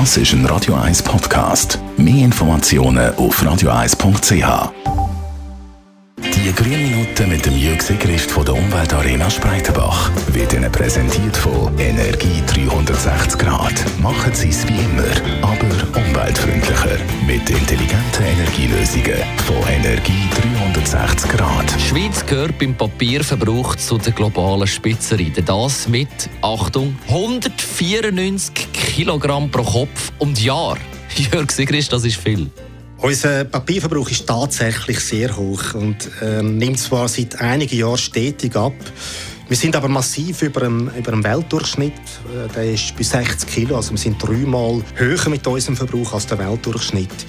Das ist ein Radio 1 Podcast. Mehr Informationen auf radio1.ch. Die grünen Minuten mit dem Jürg Christ von der Umweltarena Spreitenbach wird Ihnen präsentiert von Energie 360 Grad. Machen Sie es wie immer, aber umweltfreundlicher. Mit intelligenten Energielösungen von Energie 360 Grad. Die Schweiz gehört beim Papierverbrauch zu den globalen Spitzenreiten. Das mit, Achtung, 194 Kilogramm pro Kopf und Jahr. Jörg Sigrist, das ist viel. Unser Papierverbrauch ist tatsächlich sehr hoch und äh, nimmt zwar seit einigen Jahren stetig ab. Wir sind aber massiv über dem, über dem Weltdurchschnitt. Äh, der ist bei 60 Kilo, also wir sind dreimal höher mit unserem Verbrauch als der Weltdurchschnitt.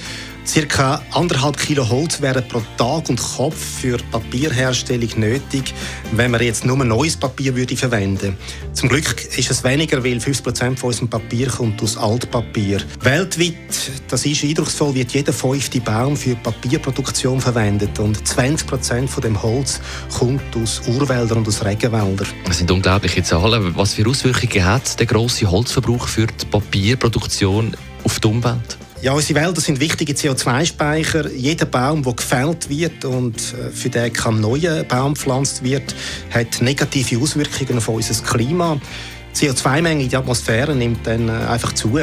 Circa anderthalb Kilo Holz wären pro Tag und Kopf für Papierherstellung nötig, wenn man jetzt nur neues Papier würde verwenden. Zum Glück ist es weniger, weil 50 Prozent von unserem Papier kommt aus Altpapier. Weltweit, das ist eindrucksvoll, wird jeder fünfte Baum für Papierproduktion verwendet und 20 Prozent von dem Holz kommt aus Urwäldern und aus Regenwäldern. Das sind unglaubliche Zahlen. Was für Auswirkungen hat der große Holzverbrauch für die Papierproduktion auf die Umwelt? Ja, unsere Wälder sind wichtige CO2-Speicher. Jeder Baum, der gefällt wird und äh, für den kein neuer Baum gepflanzt wird, hat negative Auswirkungen auf unser Klima. Die CO2-Menge in der Atmosphäre nimmt dann äh, einfach zu.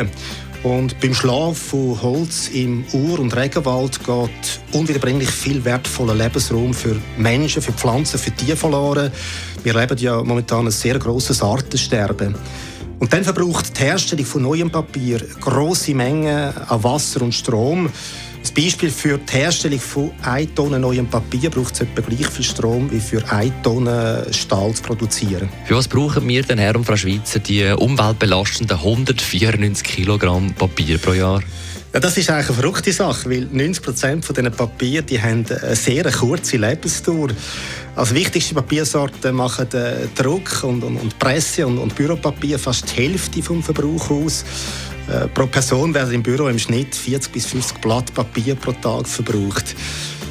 Und beim Schlaf von Holz im Ur- und Regenwald geht unwiederbringlich viel wertvoller Lebensraum für Menschen, für Pflanzen, für Tiere verloren. Wir erleben ja momentan ein sehr grosses Artensterben. Und dann verbraucht die Herstellung von neuem Papier große Mengen an Wasser und Strom. Das Beispiel für die Herstellung von 1 Tonne neuem Papier braucht es etwa gleich viel Strom wie für 1 Tonne Stahl zu produzieren. Für was brauchen wir denn, Herr und Frau Schweizer, die umweltbelastenden 194 Kilogramm Papier pro Jahr? Ja, das ist eigentlich eine verrückte Sache, weil 90 Prozent von diesen Papier die haben eine sehr kurze Lebensdauer. Als wichtigste Papiersorten machen Druck und, und, und Presse und, und, Büropapier fast die Hälfte vom Verbrauch aus. Äh, pro Person werden im Büro im Schnitt 40 bis 50 Blatt Papier pro Tag verbraucht.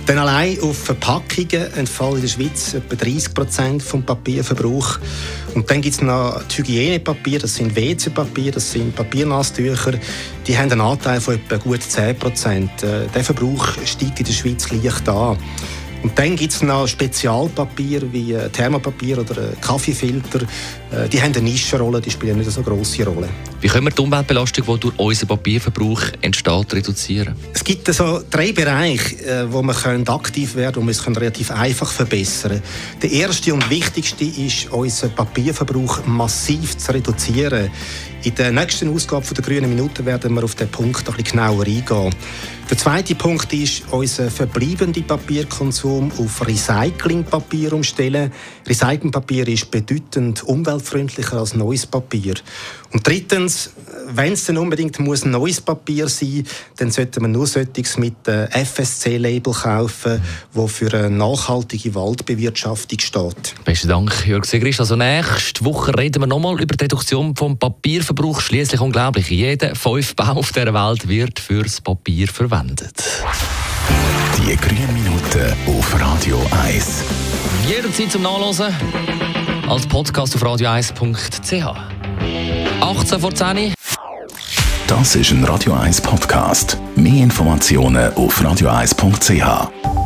Denn allein auf Verpackungen entfallen in der Schweiz etwa 30 Prozent vom Papierverbrauch. Und dann gibt es noch die Hygienepapier, das sind WC-Papier, das sind Papiernasstücher. Die haben einen Anteil von etwa gut 10 Prozent. Äh, der Verbrauch steigt in der Schweiz leicht an. Und dann gibt es noch Spezialpapier wie äh, Thermopapier oder äh, Kaffeefilter. Äh, die haben eine Nischenrolle, die spielen nicht so eine grosse Rolle. Wie können wir die Umweltbelastung, die durch unseren Papierverbrauch entsteht, reduzieren? Es gibt also drei Bereiche, wo wir aktiv werden können, und wir es relativ einfach verbessern Der erste und wichtigste ist, unseren Papierverbrauch massiv zu reduzieren. In der nächsten Ausgabe der Grünen Minuten werden wir auf den Punkt ein bisschen genauer eingehen. Der zweite Punkt ist, unseren verbleibenden Papierkonsum auf Recyclingpapier umstellen. Recyclingpapier ist bedeutend umweltfreundlicher als neues Papier. Und drittens, wenn es dann unbedingt muss neues Papier sein dann sollte man nur solches mit FSC-Label kaufen, wo für eine nachhaltige Waldbewirtschaftung steht. Besten Dank, Jörg Sigrist. Also nächste Woche reden wir nochmal über die Reduktion vom Papierverbrauch. Schließlich unglaublich. Jeder fünf Bau auf der Welt wird fürs Papier verwendet. Die grünen Minuten auf Radio 1. Jederzeit zum Nachlesen als Podcast auf radio1.ch. 18 vor 10. Das ist ein Radio 1 Podcast. Mehr Informationen auf radio1.ch.